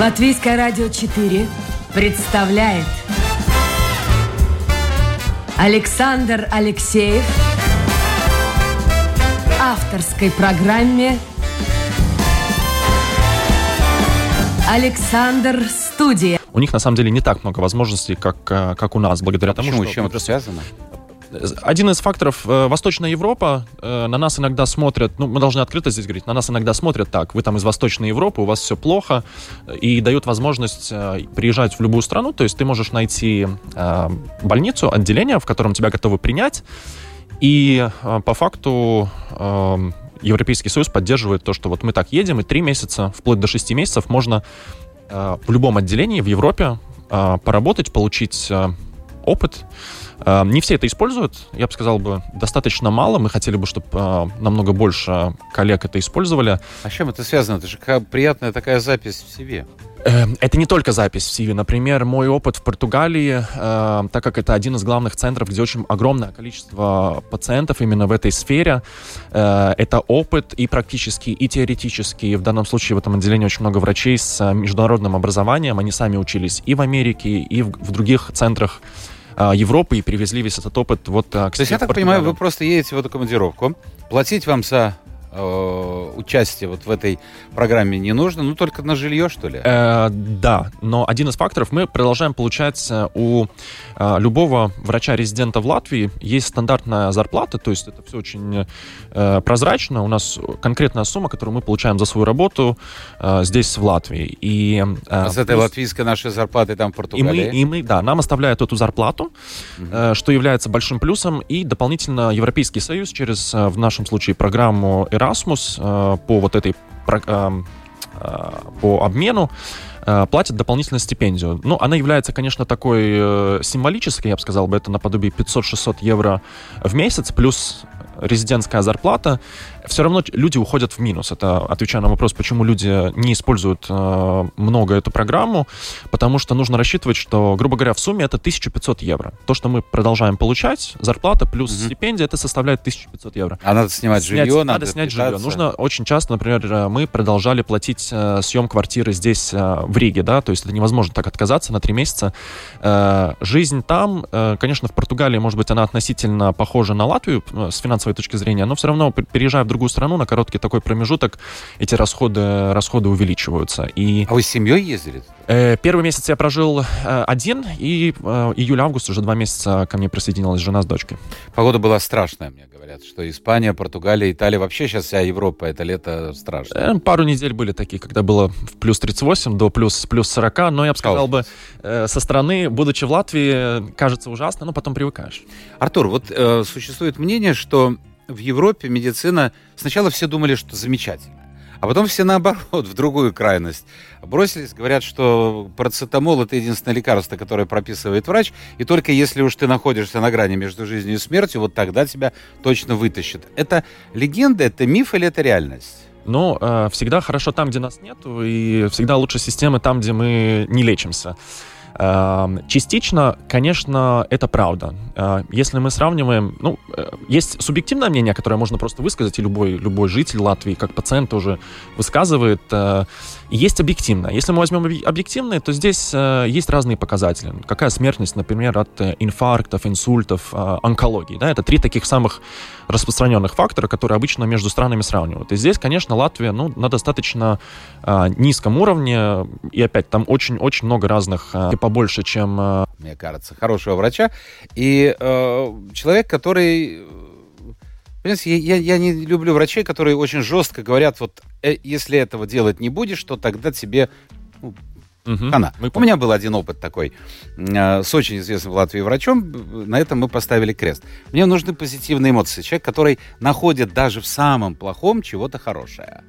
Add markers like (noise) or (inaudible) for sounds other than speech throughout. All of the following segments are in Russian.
Латвийское радио 4 представляет Александр Алексеев авторской программе Александр Студия. У них на самом деле не так много возможностей, как, э, как у нас, благодаря тому, Почему? что... С чем это связано? Один из факторов, э, Восточная Европа, э, на нас иногда смотрят, ну, мы должны открыто здесь говорить, на нас иногда смотрят так, вы там из Восточной Европы, у вас все плохо, и дают возможность э, приезжать в любую страну, то есть ты можешь найти э, больницу, отделение, в котором тебя готовы принять, и э, по факту э, Европейский Союз поддерживает то, что вот мы так едем, и три месяца, вплоть до шести месяцев можно э, в любом отделении в Европе э, поработать, получить э, опыт, Э, Не все это используют, я бы сказал бы, достаточно мало. Мы хотели бы, чтобы э, намного больше коллег это использовали. А с чем это связано? Это же какая приятная такая запись в себе. Э, Это не только запись в CV. Например, мой опыт в Португалии, э, так как это один из главных центров, где очень огромное количество пациентов именно в этой сфере, э, это опыт и практический, и теоретический. В данном случае в этом отделении очень много врачей с э, международным образованием. Они сами учились и в Америке, и в, в других центрах Европы и привезли весь этот опыт вот э, к То есть я так понимаю, вы просто едете в эту командировку, платить вам за э, участие вот в этой программе не нужно, ну только на жилье, что ли? Э, да, но один из факторов мы продолжаем получать у э, любого врача-резидента в Латвии есть стандартная зарплата, то есть это все очень э, прозрачно. У нас конкретная сумма, которую мы получаем за свою работу э, здесь в Латвии. И, э, А с этой плюс- латвийской нашей зарплатой там в и мы, Португалии? и мы, да, нам оставляют эту зарплату, э, что является большим плюсом, и дополнительно Европейский Союз через, э, в нашем случае, программу Erasmus э, по вот этой эм, э, по обмену э, платит дополнительную стипендию. Ну, она является, конечно, такой э, символической, я бы сказал бы, это наподобие 500-600 евро в месяц, плюс резидентская зарплата, все равно люди уходят в минус. Это отвечая на вопрос, почему люди не используют э, много эту программу, потому что нужно рассчитывать, что, грубо говоря, в сумме это 1500 евро. То, что мы продолжаем получать, зарплата плюс Мгм. стипендия, это составляет 1500 евро. А надо снимать Снять- жилье, надо, надо, снять жилье. питаться. Нужно очень часто, например, э, мы продолжали платить э, съем квартиры здесь, э, в Риге, да, то есть это невозможно так отказаться на три месяца. Э, жизнь там, э, конечно, в Португалии, может быть, она относительно похожа на Латвию э, с финансовой точки зрения, но все равно, переезжая в другую страну, на короткий такой промежуток, эти расходы, расходы увеличиваются. И А вы с семьей ездили? э, первый месяц я прожил э, один, и э, июль-август уже два месяца ко мне присоединилась жена с дочкой. Погода была страшная, мне говорят, что Испания, Португалия, Италия, вообще сейчас вся Европа, это лето страшно. Пару недель были такие, когда было в плюс 38 до плюс, плюс 40, но я бы сказал бы, со стороны, будучи в Латвии, кажется ужасно, но потом привыкаешь. Артур, вот э, существует мнение, что в Европе медицина... Сначала все думали, что замечательно. А потом все наоборот, в другую крайность. Бросились, говорят, что парацетамол это единственное лекарство, которое прописывает врач, и только если уж ты находишься на грани между жизнью и смертью, вот тогда тебя точно вытащит. Это легенда, это миф или это реальность? Но э, всегда хорошо там, где нас нету, и всегда лучше системы там, где мы не лечимся. Э, Частично, конечно, это правда. Э, Если мы сравниваем, ну, э, есть субъективное мнение, которое можно просто высказать, и любой, любой житель Латвии, как пациент тоже высказывает, э, есть объективное. Если мы возьмем объ- объективное, то здесь э, есть разные показатели. Какая смертность, например, от инфарктов, инсультов, онкологии. Да? Это три таких самых распространенных фактора, которые обычно между странами сравнивают. И здесь, конечно, Латвия ну, на достаточно низком уровне, и опять там очень-очень много разных, и побольше, чем мне кажется, хорошего врача. И э, человек, который... э, Понимаете, я, я- не люблю врачей, которые очень жестко говорят, вот э, если этого делать не будешь, то тогда тебе мгм. хана. Мы У меня был один опыт такой э, с очень известным в Латвии врачом. На этом мы поставили крест. Мне нужны позитивные эмоции. Человек, который находит даже в самом плохом чего-то хорошее.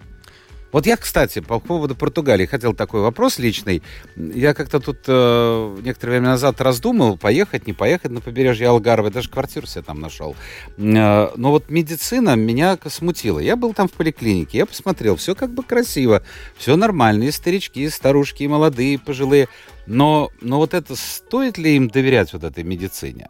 Вот я, кстати, по поводу Португалии хотел такой вопрос личный. Я как-то тут э, некоторое время назад раздумывал, поехать, не поехать на побережье Алгарвы, даже квартиру себе там нашел. Э, но вот медицина меня смутила. Я был там в поликлинике, я посмотрел, все как бы красиво, все нормально, и старички, и старушки, и молодые, и пожилые. Но, но вот это, стоит ли им доверять вот этой медицине?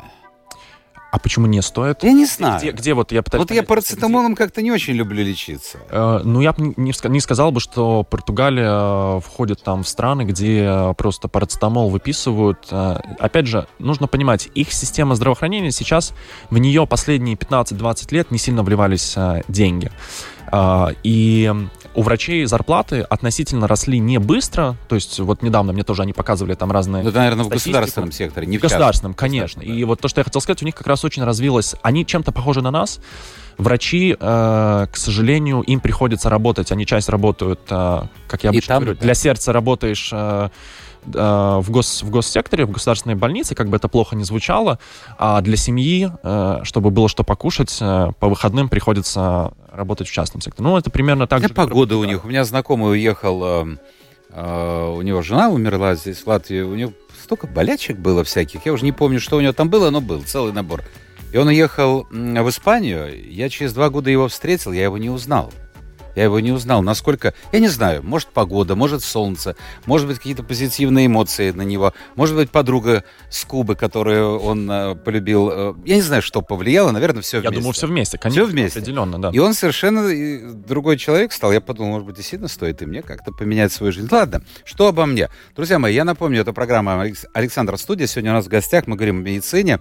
А почему не стоит? Я не знаю. Где, где вот я пытаюсь... Вот я парацетамолом как-то не очень люблю лечиться. Э, ну, я бы не, не сказал бы, что Португалия входит там в страны, где просто парацетамол выписывают. Э, опять же, нужно понимать, их система здравоохранения сейчас, в нее последние 15-20 лет не сильно вливались э, деньги. И у врачей зарплаты относительно росли не быстро, то есть вот недавно мне тоже они показывали там разные... Ну, это, наверное, в государственном секторе, не в государственном, конечно. И вот то, что я хотел сказать, у них как раз очень развилось, они чем-то похожи на нас, Врачи, э, к сожалению, им приходится работать. Они часть работают, э, как я обычно там, говорю, для сердца работаешь э, в, гос, в госсекторе, в государственной больнице, как бы это плохо не звучало, а для семьи, э, чтобы было что покушать, э, по выходным приходится работать в частном секторе. Ну, это примерно так же. погода у них. У меня знакомый уехал, э, у него жена умерла здесь, в Латвии, у него столько болячек было всяких, я уже не помню, что у него там было, но был целый набор. И он уехал в Испанию, я через два года его встретил, я его не узнал. Я его не узнал. Насколько... Я не знаю. Может, погода, может, солнце, может быть, какие-то позитивные эмоции на него, может быть, подруга с Кубы, которую он э, полюбил. Э, я не знаю, что повлияло. Наверное, все вместе. Я думаю, все вместе, конечно. Все вместе. Определенно, да. И он совершенно другой человек стал. Я подумал, может быть, действительно стоит и мне как-то поменять свою жизнь. Ладно, что обо мне? Друзья мои, я напомню, это программа Александра Студия. Сегодня у нас в гостях мы говорим о медицине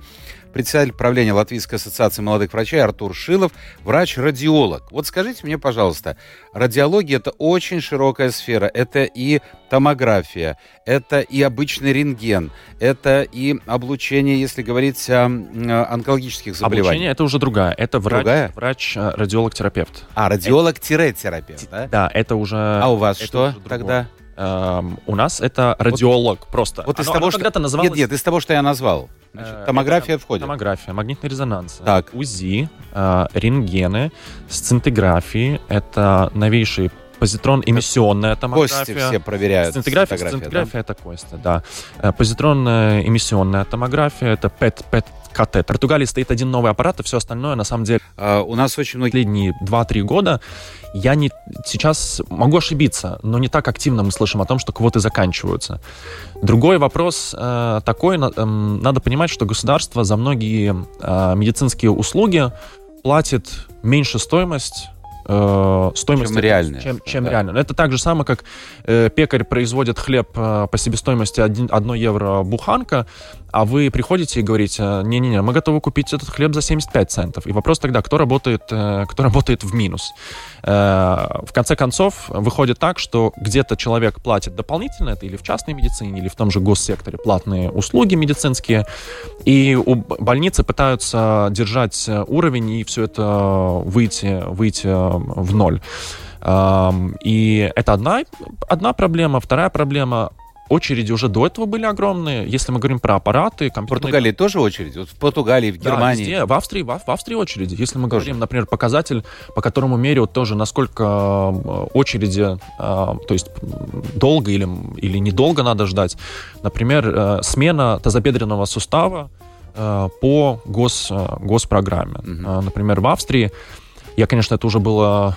председатель правления Латвийской ассоциации молодых врачей Артур Шилов, врач-радиолог. Вот скажите мне, пожалуйста, радиология это очень широкая сфера. Это и томография, это и обычный рентген, это и облучение, если говорить о, онкологических заболеваниях. Облучение это уже другая. Это врач, другая? врач э, радиолог-терапевт. А, радиолог-терапевт, да? Да, это уже... А у вас что тогда? Эм, у нас это радиолог вот, просто. Вот из оно, того, оно что... называлось... Нет, нет, из того, что я назвал. Значит, э, томография это, входит. Томография, магнитный резонанс, так. УЗИ, э, рентгены, сцинтиграфии. Это новейшие позитрон-эмиссионная томография. Кости все проверяют. Сцинтиграфия, сцинтиграфия да? это кости, да. Э, позитронная эмиссионная томография, это PET, PET КТ. В Португалии стоит один новый аппарат, и все остальное, на самом деле... А, у нас очень многие... Последние 2-3 года я не... Сейчас могу ошибиться, но не так активно мы слышим о том, что квоты заканчиваются. Другой вопрос э, такой, э, надо понимать, что государство за многие э, медицинские услуги платит меньше стоимость э, стоимость чем реально. Чем, чем да. реально. Это так же самое, как э, пекарь производит хлеб э, по себестоимости 1, 1 евро буханка, а вы приходите и говорите, не-не-не, мы готовы купить этот хлеб за 75 центов. И вопрос тогда, кто работает, э, кто работает в минус? Э, в конце концов, выходит так, что где-то человек платит дополнительно, это или в частной медицине, или в том же госсекторе платные услуги медицинские, и у больницы пытаются держать уровень и все это выйти, выйти в ноль. И это одна, одна проблема. Вторая проблема очереди уже до этого были огромные. Если мы говорим про аппараты, компьютерные... В Португалии тоже очереди? Вот в Португалии, в Германии? Да, везде. В Австрии, в, в Австрии очереди. Если мы тоже. говорим, например, показатель, по которому меряют тоже, насколько э, очереди, э, то есть долго или, или недолго надо ждать. Например, э, смена тазобедренного сустава по гос, госпрограмме. Угу. Например, в Австрии, я, конечно, это уже было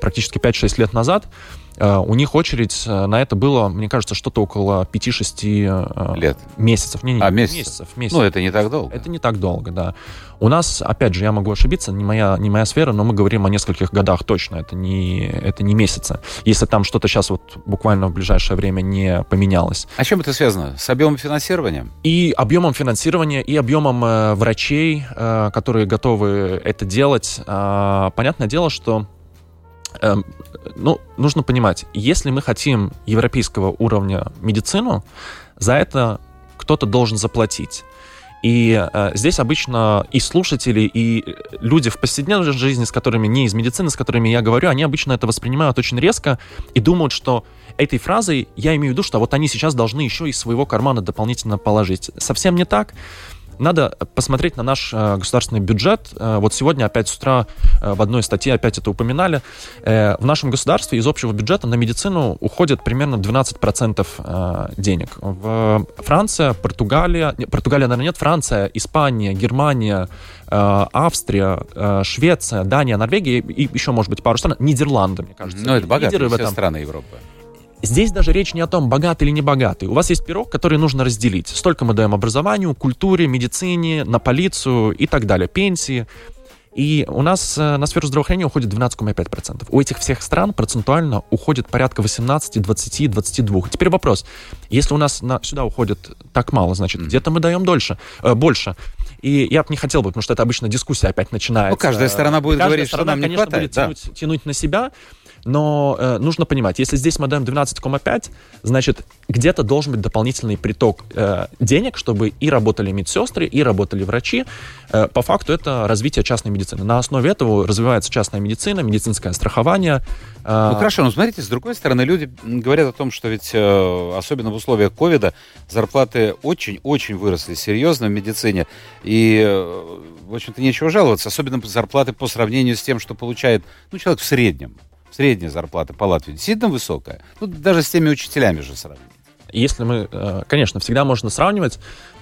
практически 5-6 лет назад, у них очередь э, на это было, мне кажется, что-то около 5-6 э, лет. месяцев. Не, не, а, месяцев. месяцев, месяцев. Ну, это не так долго. Это не так долго, да. У нас, опять же, я могу ошибиться, не моя, не моя сфера, но мы говорим о нескольких годах точно, это не, это не месяцы. Если там что-то сейчас вот буквально в ближайшее время не поменялось. А чем это связано? С объемом финансирования? И объемом финансирования, и объемом э, врачей, э, которые готовы это делать. Э, понятное дело, что ну, нужно понимать, если мы хотим европейского уровня медицину, за это кто-то должен заплатить. И э, здесь обычно и слушатели, и люди в повседневной жизни, с которыми не из медицины, с которыми я говорю, они обычно это воспринимают очень резко и думают, что этой фразой я имею в виду, что вот они сейчас должны еще из своего кармана дополнительно положить. Совсем не так надо посмотреть на наш э, государственный бюджет. Э, вот сегодня опять с утра э, в одной статье опять это упоминали. В нашем государстве из общего бюджета на медицину уходит примерно 12% денег. В Франция, Португалия, Португалия, наверное, нет, Франция, Испания, Германия, Австрия, Швеция, Дания, Норвегия и еще, может быть, пару стран, Нидерланды, мне кажется. Ну, это богатые все этом. страны Европы. Здесь даже речь не о том, богатый или не богатый. У вас есть пирог, который нужно разделить. Столько мы даем образованию, культуре, медицине, на полицию и так далее, пенсии. И у нас э, на сферу здравоохранения уходит 12,5%. У этих всех стран процентуально уходит порядка 18, 20, 22. Теперь вопрос. Если у нас на, сюда уходит так мало, значит, где-то мы даем дольше, э, больше. И я бы не хотел бы, потому что это обычно дискуссия опять начинается. Ну, каждая сторона будет каждая говорить, сторона, что нам не конечно, хватает. будет тянуть, тянуть на себя. Но э, нужно понимать, если здесь мы даем 12,5, значит, где-то должен быть дополнительный приток э, денег, чтобы и работали медсестры, и работали врачи. Э, по факту это развитие частной медицины. На основе этого развивается частная медицина, медицинское страхование. Э... Ну хорошо, но смотрите, с другой стороны, люди говорят о том, что ведь, э, особенно в условиях ковида, зарплаты очень-очень выросли серьезно в медицине. И, э, в общем-то, нечего жаловаться. Особенно зарплаты по сравнению с тем, что получает ну, человек в среднем средняя зарплата по Латвии действительно высокая. Ну, даже с теми учителями же сравнить. Если мы, э, конечно, всегда можно сравнивать,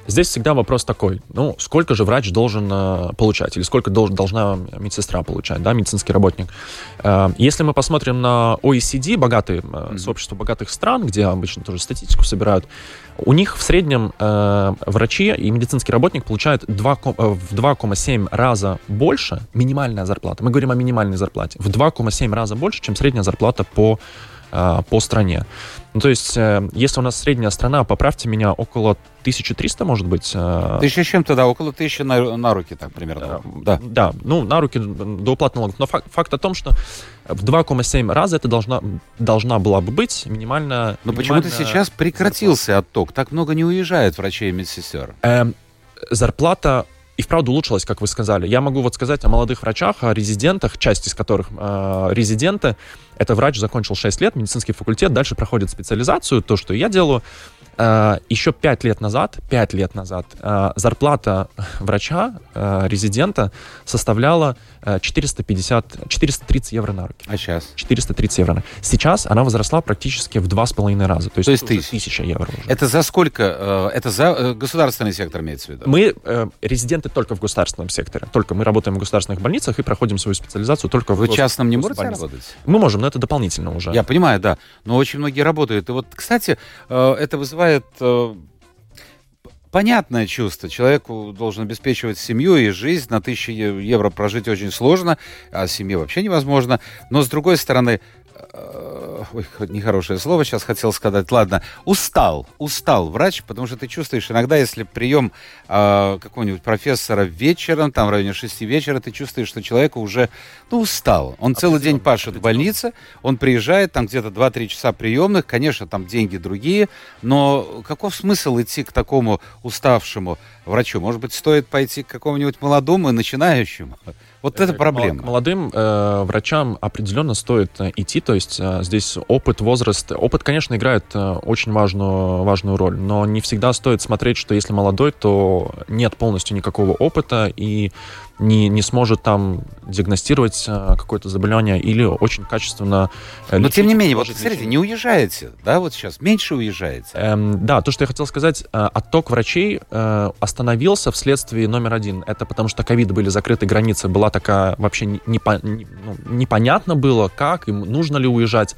здесь всегда вопрос такой, ну, сколько же врач должен э, получать, или сколько долж, должна медсестра получать, да, медицинский работник. Э, если мы посмотрим на OECD, богатые, mm-hmm. сообщество богатых стран, где обычно тоже статистику собирают, у них в среднем э, врачи и медицинский работник получают 2, в 2,7 раза больше минимальная зарплата. Мы говорим о минимальной зарплате. В 2,7 раза больше, чем средняя зарплата по Э, по стране. Ну, то есть, э, если у нас средняя страна, поправьте меня, около 1300, может быть. Э, Тысяча с чем-то, да, около тысячи на, на руки, так примерно. Да. да, ну, на руки до уплаты налогов. Но факт, факт о том, что в 2,7 раза это должна, должна была бы быть минимальная... Но почему-то сейчас прекратился отток. Так много не уезжает врачей и медсестер. Э, зарплата и вправду улучшилось, как вы сказали. Я могу вот сказать о молодых врачах, о резидентах, часть из которых э, резиденты. Это врач закончил 6 лет, медицинский факультет, дальше проходит специализацию, то, что я делаю. Э, еще 5 лет назад, 5 лет назад э, зарплата врача, э, резидента составляла 450, 430 евро на руки. А сейчас? 430 евро. Сейчас она возросла практически в два с половиной раза. То есть, то есть тысяч. тысяча евро уже. Это за сколько? Это за государственный сектор имеется в виду? Мы резиденты только в государственном секторе. Только мы работаем в государственных больницах и проходим свою специализацию только Вы в Вы частном не можете работать? Мы можем, но это дополнительно уже. Я понимаю, да. Но очень многие работают. И вот, кстати, это вызывает понятное чувство. Человеку должен обеспечивать семью и жизнь. На тысячи евро прожить очень сложно, а семье вообще невозможно. Но, с другой стороны, Э, ой, нехорошее слово сейчас хотел сказать, ладно, устал, устал врач, потому что ты чувствуешь иногда, если прием э, какого-нибудь профессора вечером, там в районе 6 вечера, ты чувствуешь, что человек уже, ну, устал. Он целый день пашет в больнице, он приезжает, там где-то 2-3 часа приемных, конечно, там деньги другие, но каков смысл идти к такому уставшему врачу? Может быть, стоит пойти к какому-нибудь молодому и начинающему? Вот это проблема. К молодым э, врачам определенно стоит э, идти, то есть э, здесь опыт, возраст, опыт, конечно, играет э, очень важную, важную роль, но не всегда стоит смотреть, что если молодой, то нет полностью никакого опыта, и не, не сможет там диагностировать э, какое-то заболевание или очень качественно э, Но тем не менее, вот смотрите, не уезжаете, да, вот сейчас меньше уезжаете. Эм, да, то, что я хотел сказать, э, отток врачей остановился вследствие номер один. Это потому что ковид были закрыты границы, была такая вообще не, не, не, ну, непонятно было, как, им нужно ли уезжать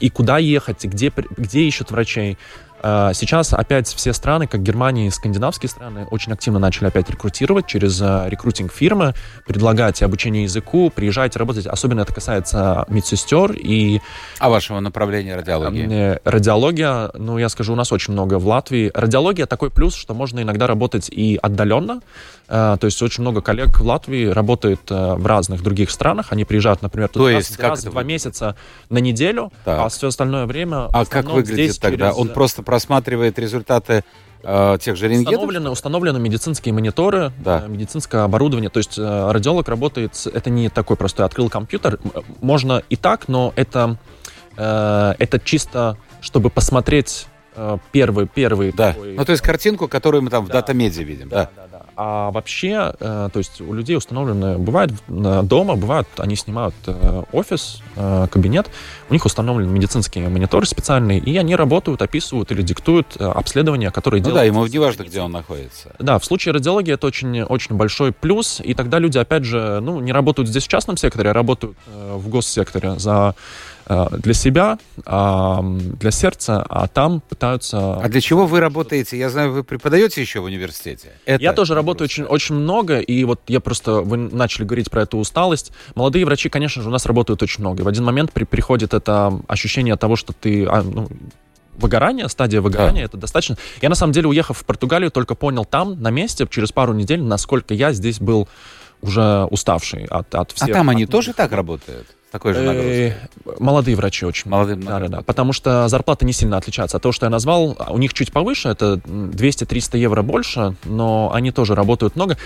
и куда ехать, и где, где ищут врачей. Э, сейчас опять все страны, как Германия и скандинавские страны, очень активно начали опять рекрутировать через э, рекрутинг-фирмы, предлагать обучение языку, приезжать работать. Особенно это касается медсестер и... А вашего направления радиологии? Э, радиология, ну, я скажу, у нас очень много в Латвии. Радиология такой плюс, что можно иногда работать и отдаленно. То есть очень много коллег в Латвии работают в разных других странах. Они приезжают, например, То раз, есть, раз в два месяца на неделю, так. а все остальное время... А как выглядит тогда? Через... Он просто просматривает результаты э, тех же рентгенов? Установлены, установлены медицинские мониторы, да. э, медицинское оборудование. То есть э, радиолог работает, это не такой простой, открыл компьютер. Можно и так, но это, э, это чисто, чтобы посмотреть э, первый, первый. Да. Такой... Ну, то есть картинку, которую мы там да. в датамеде видим. Да, да, да. да. А вообще, э, то есть у людей установлены, бывает дома, бывают, они снимают э, офис, э, кабинет, у них установлены медицинские мониторы специальные, и они работают, описывают или диктуют обследования, которые ну делают. да, ему не важно, где он находится. Да, в случае радиологии это очень, очень большой плюс, и тогда люди, опять же, ну, не работают здесь в частном секторе, а работают в госсекторе за для себя, э, для сердца, а там пытаются... А для чего вы работаете? Я знаю, вы преподаете еще в университете. Это я тоже работаю очень, очень много, и вот я просто... Вы начали говорить про эту усталость. Молодые врачи, конечно же, у нас работают очень много. И в один момент при, приходит это ощущение того, что ты... А, ну, выгорание, стадия выгорания, да. это достаточно. Я, на самом деле, уехав в Португалию, только понял там, на месте, через пару недель, насколько я здесь был уже уставший от, от всех. А там они тоже так работают? Такой же э, нагрузкой? Молодые врачи очень. Молодые, да, да, да. Потому что зарплаты не сильно отличаются. А то, что я назвал, у них чуть повыше, это 200-300 евро больше, но они тоже работают много.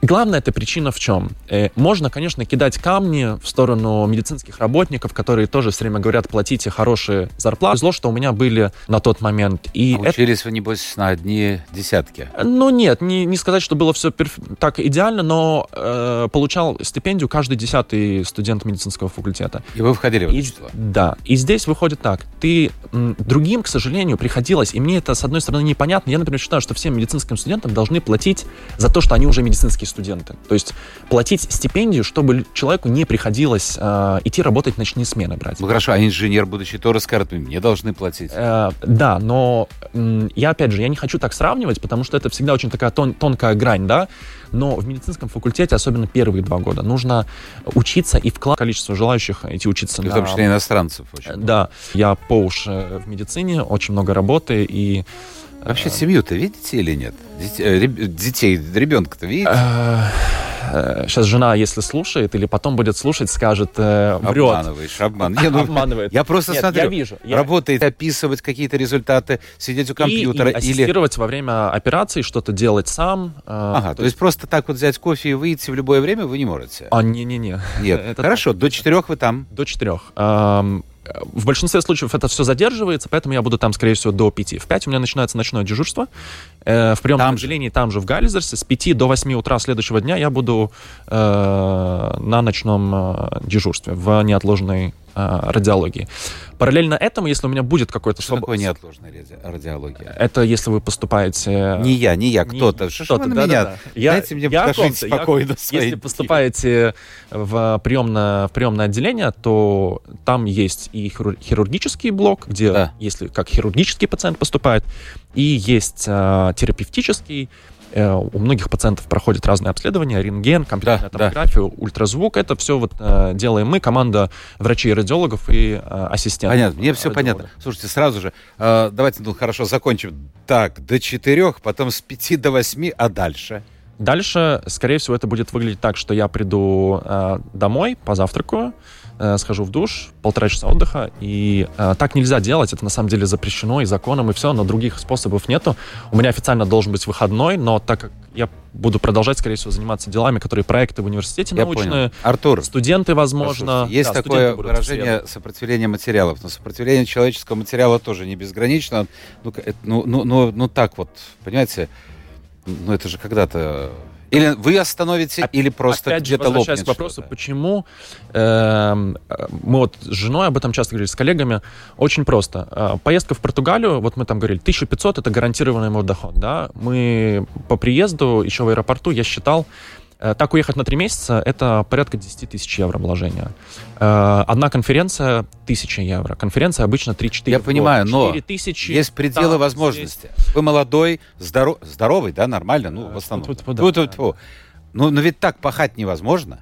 Главная эта причина в чем? Э, можно, конечно, кидать камни в сторону медицинских работников, которые тоже все время говорят, платите хорошие зарплаты. Зло, что у меня были на тот момент. И а учились это... вы, небось, на одни десятки? Ну, нет, не, не сказать, что было все перф... так идеально, но э, получал стипендию каждый десятый студент медицинского факультета. И вы входили в это и, число? Да. И здесь выходит так. Ты другим, к сожалению, приходилось, и мне это, с одной стороны, непонятно. Я, например, считаю, что всем медицинским студентам должны платить за то, что они уже медицинские студенты. То есть платить стипендию, чтобы человеку не приходилось э, идти работать ночные смены брать. Ну хорошо, а инженер, будучи тоже скажет, мне должны платить. Э, да, но э, я опять же, я не хочу так сравнивать, потому что это всегда очень такая тон, тонкая грань, да. Но в медицинском факультете, особенно первые два года, нужно учиться и вклад количество желающих идти учиться. В том числе иностранцев. Очень да, я по уши в медицине, очень много работы и Вообще семью-то видите или нет? Детей, э, детей ребенка-то видите? Сейчас э, жена, если слушает, или потом будет слушать, скажет, э, врет. Обманываешь, обман. Я, ну, Обманывает. Я просто Нет, смотрю, я вижу. Я... Работает, описывать какие-то результаты, сидеть у компьютера. И, и ассистировать или... во время операции, что-то делать сам. Ага, то, то есть просто так вот взять кофе и выйти в любое время вы не можете? А, не-не-не. Нет, хорошо, до четырех вы там? До четырех в большинстве случаев это все задерживается, поэтому я буду там, скорее всего, до 5. В 5 у меня начинается ночное дежурство. Э, в приемном там отделении, же. там же, в Галлизерсе, с 5 до 8 утра следующего дня я буду э, на ночном э, дежурстве в неотложной радиологии. Параллельно этому, если у меня будет какой-то... Что своб... такое неотложная радиология? Это если вы поступаете... Не я, не я, кто-то. Что, что вы на да, меня? Да, да. Я, Дайте мне я жить спокойно. Я, если поступаете в приемное, в приемное отделение, то там есть и хирургический блок, где, да. если как хирургический пациент поступает, и есть э, терапевтический, Э, у многих пациентов проходят разные обследования, рентген, компьютерная да, томография, да. ультразвук. Это все вот э, делаем мы, команда врачей, радиологов и э, ассистентов. Понятно, мне все понятно. Слушайте, сразу же, э, давайте ну, хорошо закончим. Так, до четырех, потом с пяти до восьми, а дальше? Дальше, скорее всего, это будет выглядеть так, что я приду э, домой, позавтракаю, э, схожу в душ, полтора часа отдыха, и э, так нельзя делать, это на самом деле запрещено и законом, и все, но других способов нету. У меня официально должен быть выходной, но так как я буду продолжать, скорее всего, заниматься делами, которые проекты в университете я научные, понял. Артур, студенты, возможно. Есть да, такое выражение сопротивление материалов, но сопротивление человеческого материала тоже не безгранично. Ну, ну, ну, ну, ну так вот, понимаете, ну это же когда-то или вы остановите, Оп- или просто где-то лопнет к вопросу, почему э, мы вот с женой об этом часто говорили, с коллегами, очень просто. Э, поездка в Португалию, вот мы там говорили, 1500 это гарантированный мой доход, да, мы по приезду еще в аэропорту, я считал, так уехать на три месяца — это порядка 10 тысяч евро вложения. Э, одна конференция — 1000 евро. Конференция обычно 3-4 Я понимаю, но тысячи, есть пределы там, возможности. Здесь... Вы молодой, здоров... здоровый, да, нормально, ну, в основном. -тьфу, да, да. Ну, но ведь так пахать невозможно.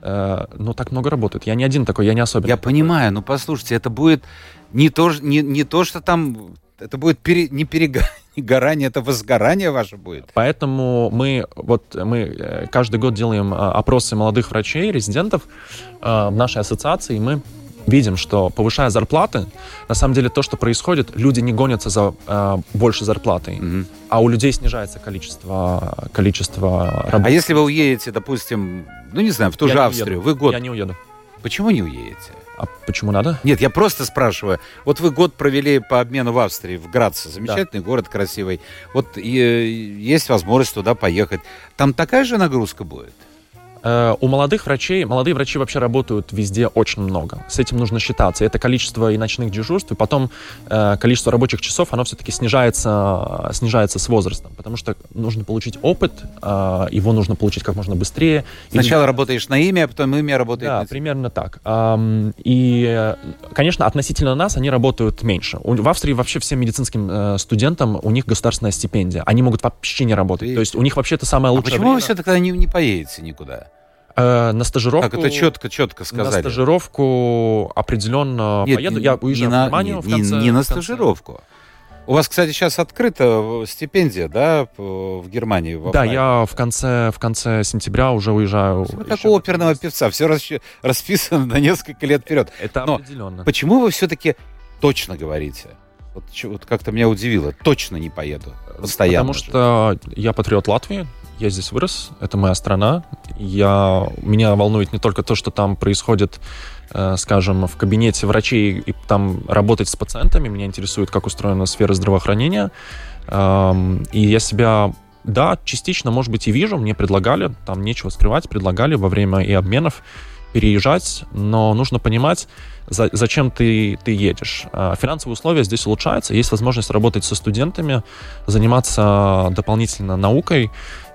Э, ну, так много работает. Я не один такой, я не особенно. Я понимаю, но послушайте, это будет не то, не, не то что там это будет пере, не перегорание, (laughs) это возгорание ваше будет. Поэтому мы вот мы э, каждый год делаем а, опросы молодых врачей, резидентов э, в нашей ассоциации, и мы видим, что повышая зарплаты, на самом деле то, что происходит, люди не гонятся за э, большей зарплатой, mm-hmm. а у людей снижается количество, количество работы. А если вы уедете, допустим, ну не знаю, в ту Я же Австрию, вы год... Я не уеду. Почему не уедете? А почему надо? Нет, я просто спрашиваю. Вот вы год провели по обмену в Австрии, в Граце. Замечательный да. город, красивый. Вот и, есть возможность туда поехать. Там такая же нагрузка будет? Э, у молодых врачей, молодые врачи вообще работают везде очень много. С этим нужно считаться. Это количество и ночных дежурств, и потом э, количество рабочих часов, оно все-таки снижается, снижается с возрастом, потому что нужно получить опыт, э, его нужно получить как можно быстрее. Сначала и... работаешь на имя, а потом имя работает Да, на... примерно так. И, конечно, относительно нас они работают меньше. В Австрии вообще всем медицинским студентам у них государственная стипендия. Они могут вообще не работать. И... То есть у них вообще это самое лучшее а почему время. вы все тогда не, не поедете никуда? Э, на стажировку... Как это четко, четко сказали? На стажировку определенно Нет, поеду. Я уезжаю не на, в Германию нет, в конце... Не, не на стажировку. У вас, кстати, сейчас открыта стипендия, да, в Германии? В да, я в конце, в конце сентября уже уезжаю. Вы как у оперного певца, все расписано на несколько лет вперед. Это Но определенно. Почему вы все-таки точно говорите? Вот, вот как-то меня удивило. Точно не поеду. Постоянно. Потому что я патриот Латвии, я здесь вырос, это моя страна. Я, меня волнует не только то, что там происходит, э, скажем, в кабинете врачей и там работать с пациентами. Меня интересует, как устроена сфера здравоохранения. Эм, и я себя, да, частично, может быть, и вижу. Мне предлагали, там нечего скрывать, предлагали во время и обменов переезжать, но нужно понимать, за, зачем ты, ты едешь. А, финансовые условия здесь улучшаются, есть возможность работать со студентами, заниматься дополнительно наукой,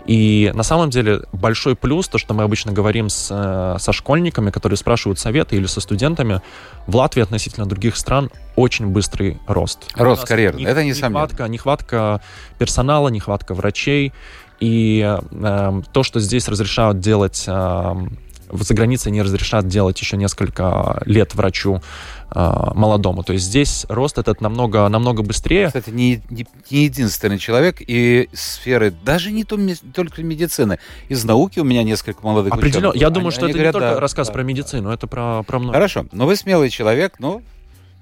и на самом деле большой плюс, то, что мы обычно говорим с, э, со школьниками, которые спрашивают советы, или со студентами, в Латвии относительно других стран очень быстрый рост. Рост карьеры, не, это несомненно. Нехватка, нехватка персонала, нехватка врачей. И э, то, что здесь разрешают делать... Э, за границей не разрешат делать еще несколько лет врачу э, молодому. То есть здесь рост этот намного, намного быстрее. Кстати, не, не, не единственный человек и сферы, даже не то, только медицины. Из науки у меня несколько молодых Определенно. ученых. Я думаю, они, что они это говорят, не только да, рассказ да, про медицину, да. это про, про много. Хорошо, но вы смелый человек, но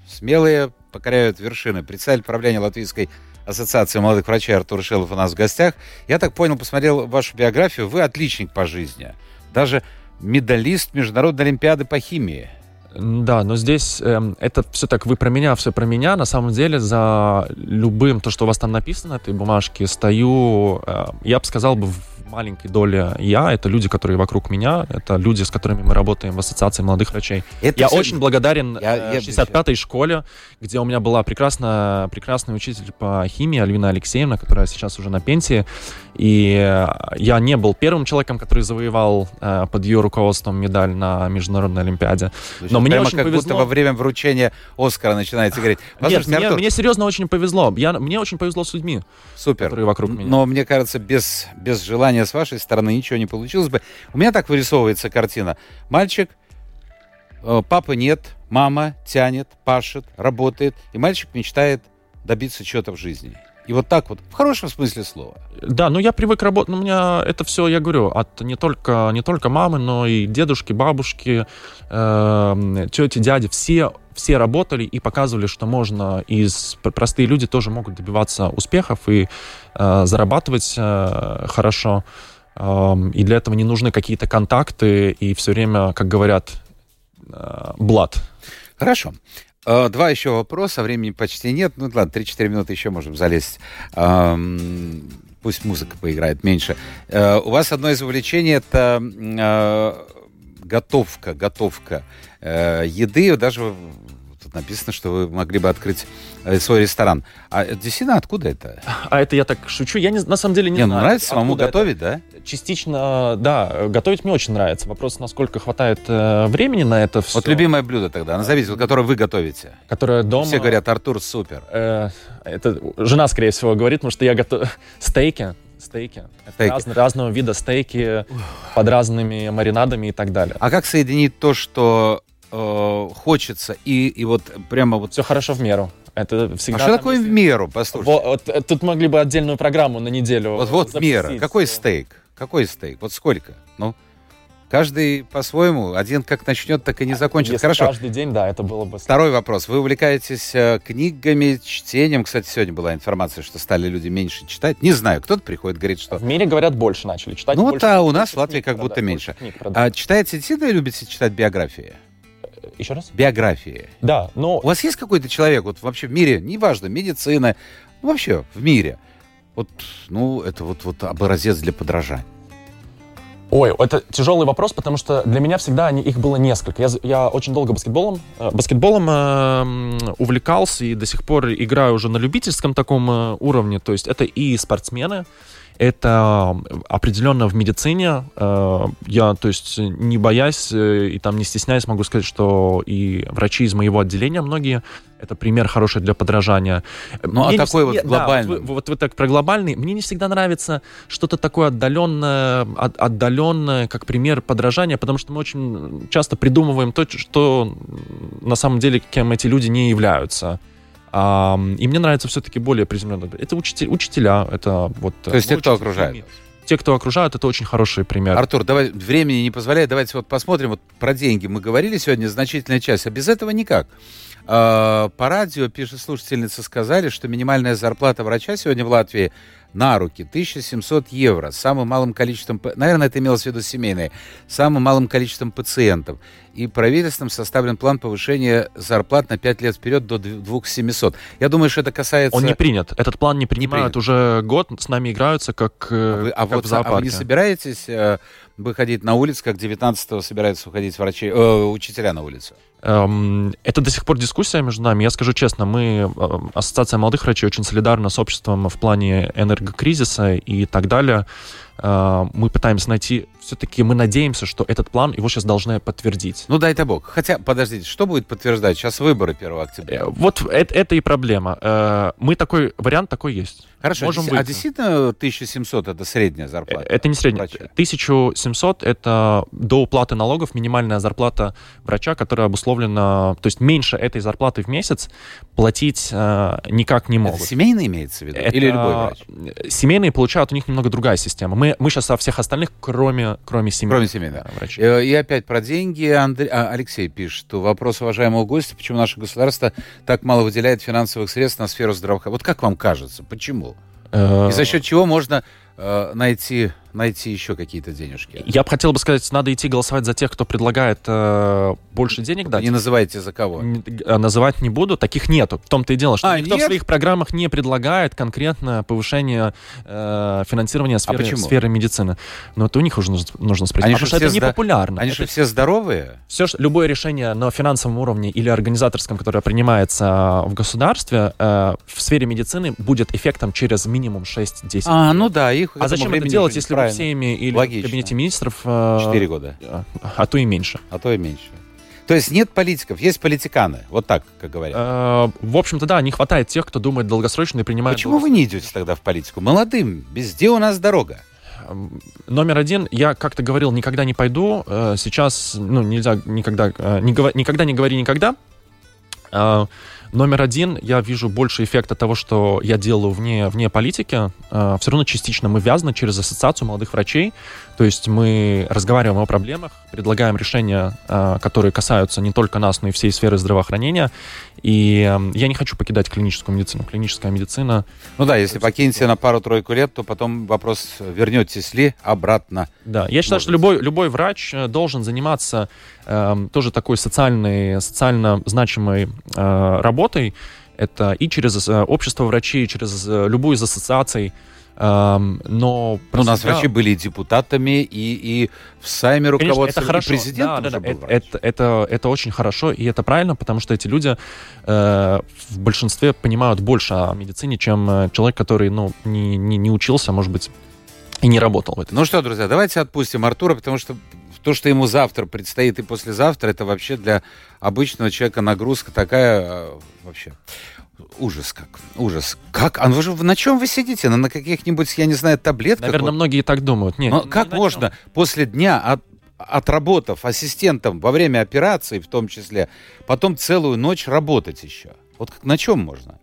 смелые покоряют вершины. Представитель правления Латвийской Ассоциации молодых врачей Артур Шелов у нас в гостях. Я так понял, посмотрел вашу биографию, вы отличник по жизни. Даже медалист Международной Олимпиады по химии. Да, но здесь э, это все так, вы про меня, все про меня. На самом деле за любым, то, что у вас там написано, этой бумажке, стою, э, я бы сказал бы, в маленькой доле я, это люди, которые вокруг меня, это люди, с которыми мы работаем в Ассоциации молодых врачей. Это я все... очень благодарен я, я 65-й школе, где у меня была прекрасная, прекрасный учитель по химии Альвина Алексеевна, которая сейчас уже на пенсии. И я не был первым человеком, который завоевал э, под ее руководством медаль на Международной Олимпиаде. Но мне очень как повезло. будто во время вручения Оскара начинаете говорить. Нет, мне, мне серьезно очень повезло. Я, мне очень повезло с людьми, Супер. которые вокруг меня. Но мне кажется, без, без желания с вашей стороны ничего не получилось бы. У меня так вырисовывается картина. Мальчик, э, папы нет, мама тянет, пашет, работает, и мальчик мечтает добиться чего-то в жизни. И вот так вот, в хорошем смысле слова. Да, ну я привык работать, ну, у меня это все, я говорю, от не только, не только мамы, но и дедушки, бабушки, э, тети, дяди, все, все работали и показывали, что можно, и простые люди тоже могут добиваться успехов и э, зарабатывать э, хорошо. Э, и для этого не нужны какие-то контакты и все время, как говорят, э, блат. Хорошо. Два еще вопроса, времени почти нет. Ну ладно, 3-4 минуты еще можем залезть. Пусть музыка поиграет меньше. У вас одно из увлечений это готовка, готовка еды. Даже тут написано, что вы могли бы открыть свой ресторан. А действительно, откуда это? А это я так шучу. Я не, на самом деле не, не знаю. Ну, нравится самому готовить, это? да? Частично, да. Готовить мне очень нравится. Вопрос, насколько хватает э, времени на это все. Вот любимое блюдо тогда, назовите, которое вы готовите. Которое дома... Все говорят, Артур супер. Э, это жена, скорее всего, говорит, потому что я готовлю... (laughs) Стейки. Стейки. стейки. Раз, разного вида стейки под разными маринадами и так далее. А как соединить то, что э, хочется, и, и вот прямо вот... Все хорошо в меру. Это всегда а что такое есть... в меру, послушайте? Вот, вот, тут могли бы отдельную программу на неделю Вот, вот мера. Какой стейк? Какой стейк? Вот сколько? Ну, каждый по-своему. Один как начнет, так и не закончит. Если Хорошо. каждый день, да, это было бы... Второй вопрос. Вы увлекаетесь э, книгами, чтением. Кстати, сегодня была информация, что стали люди меньше читать. Не знаю, кто-то приходит, говорит, что... В мире, говорят, больше начали читать. Ну вот, а у нас в Латвии как будто меньше. А читаете, действительно любите читать биографии? Еще раз? Биографии. Да, но... У вас есть какой-то человек, вот вообще в мире, неважно, медицина, ну, вообще в мире, вот, ну, это вот, вот образец для подражания? Ой, это тяжелый вопрос, потому что для меня всегда они, их было несколько. Я, я очень долго баскетболом, э, баскетболом э, увлекался и до сих пор играю уже на любительском таком э, уровне. То есть это и спортсмены, это определенно в медицине. Э, я, то есть, не боясь э, и там не стесняясь, могу сказать, что и врачи из моего отделения многие это пример хороший для подражания. Ну, а такой вот глобальный. Да, вот, вот, вот так про глобальный. Мне не всегда нравится что-то такое отдаленное, от, отдаленное, как пример подражания, потому что мы очень часто придумываем то, что на самом деле кем эти люди не являются. А, и мне нравится все-таки более приземленно. Это учитель, учителя, это вот... То есть те, кто окружает те, кто окружают, это очень хороший пример. Артур, давай, времени не позволяет, давайте вот посмотрим, вот про деньги мы говорили сегодня, значительная часть, а без этого никак. А, по радио, пишет слушательница, сказали, что минимальная зарплата врача сегодня в Латвии на руки 1700 евро с самым малым количеством, наверное, это имелось в виду семейные, самым малым количеством пациентов. И правительством составлен план повышения зарплат на 5 лет вперед до 2700. Я думаю, что это касается... Он не принят. Этот план не принимают не уже год. С нами играются как, э, а вы, а как вот, в зоопарке. А вы не собираетесь э, выходить на улицу, как 19-го собираются уходить врачи, э, учителя на улицу? Эм, это до сих пор дискуссия между нами. Я скажу честно, мы, э, Ассоциация молодых врачей, очень солидарна с обществом в плане энергокризиса и так далее. Э, мы пытаемся найти, все-таки мы надеемся, что этот план его сейчас должны подтвердить. Ну, дай-то бог. Хотя, подождите, что будет подтверждать? Сейчас выборы 1 октября. Э, вот это, это и проблема. Мы такой, вариант такой есть. Хорошо, Можем а действительно 1700 это средняя зарплата? Это не средняя. Врача. 1700 это до уплаты налогов минимальная зарплата врача, которая обусловлена, то есть меньше этой зарплаты в месяц платить э, никак не могут. Это семейный имеется в виду? Это, Или любой врач? Семейные получают, у них немного другая система. Мы, мы сейчас о всех остальных, кроме, кроме семейных. Кроме семейных. Врачей. Э, и опять про деньги. Андрей, а, Алексей пишет, что вопрос уважаемого гостя, почему наше государство так мало выделяет финансовых средств на сферу здравоохранения. Вот как вам кажется, почему? Э, И за счет чего можно э, найти найти еще какие-то денежки. Я бы хотел бы сказать, надо идти голосовать за тех, кто предлагает э, больше денег дать. Не называйте за кого. Не, э, называть не буду, таких нету. В том-то и дело, что а, никто нет? в своих программах не предлагает конкретно повышение э, финансирования сферы, а сферы медицины. Но это у них уже нужно, нужно спросить. Они потому что это не популярно. Они это... же все здоровые. Все, что, любое решение на финансовом уровне или организаторском, которое принимается в государстве, э, в сфере медицины будет эффектом через минимум 6-10 А, ну да, их А зачем это делать, если правильно. всеми или Логично. в кабинете министров... Э, Четыре года. А, а то и меньше. А то и меньше. То есть нет политиков, есть политиканы. Вот так, как говорят. Э, в общем-то, да, не хватает тех, кто думает долгосрочно и принимает... Почему вы не идете тогда в политику? Молодым, везде у нас дорога. Номер один, я как-то говорил, никогда не пойду. Э, сейчас, ну, нельзя никогда... Никогда не говори никогда. Номер один, я вижу больше эффекта того, что я делаю вне, вне политики. Э, все равно частично мы вязаны через ассоциацию молодых врачей. То есть мы разговариваем о проблемах, предлагаем решения, э, которые касаются не только нас, но и всей сферы здравоохранения. И э, я не хочу покидать клиническую медицину. Клиническая медицина... Ну да, если покинете на пару-тройку лет, то потом вопрос, вернетесь ли обратно. Да, я считаю, Может. что любой, любой врач должен заниматься э, тоже такой социальной, социально значимой э, работой. Это и через э, общество врачей, и через э, любую из ассоциаций. Но ну, у нас врачи были депутатами, и, и в Сайме руководствовали, это хорошо. и президентом да, да, да. Это, это, это, это очень хорошо, и это правильно, потому что эти люди э, в большинстве понимают больше о медицине, чем э, человек, который ну, не, не, не учился, может быть, и не работал в этом. Ну что, друзья, давайте отпустим Артура, потому что то, что ему завтра предстоит и послезавтра, это вообще для обычного человека нагрузка такая а, вообще. Ужас как, ужас. Как? А вы же на чем вы сидите? На, на каких-нибудь, я не знаю, таблетках? Наверное, вот? многие так думают. Нет, Но как можно чем? после дня от, отработав ассистентом во время операции в том числе, потом целую ночь работать еще? Вот как, на чем можно?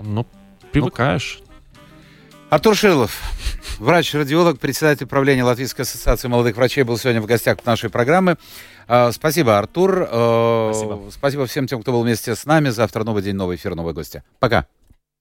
Ну, привыкаешь. Артур Шилов, врач-радиолог, председатель правления Латвийской ассоциации молодых врачей, был сегодня в гостях нашей программы. А, спасибо, Артур. Спасибо. Спасибо всем тем, кто был вместе с нами. Завтра новый день, новый эфир, новые гости. Пока.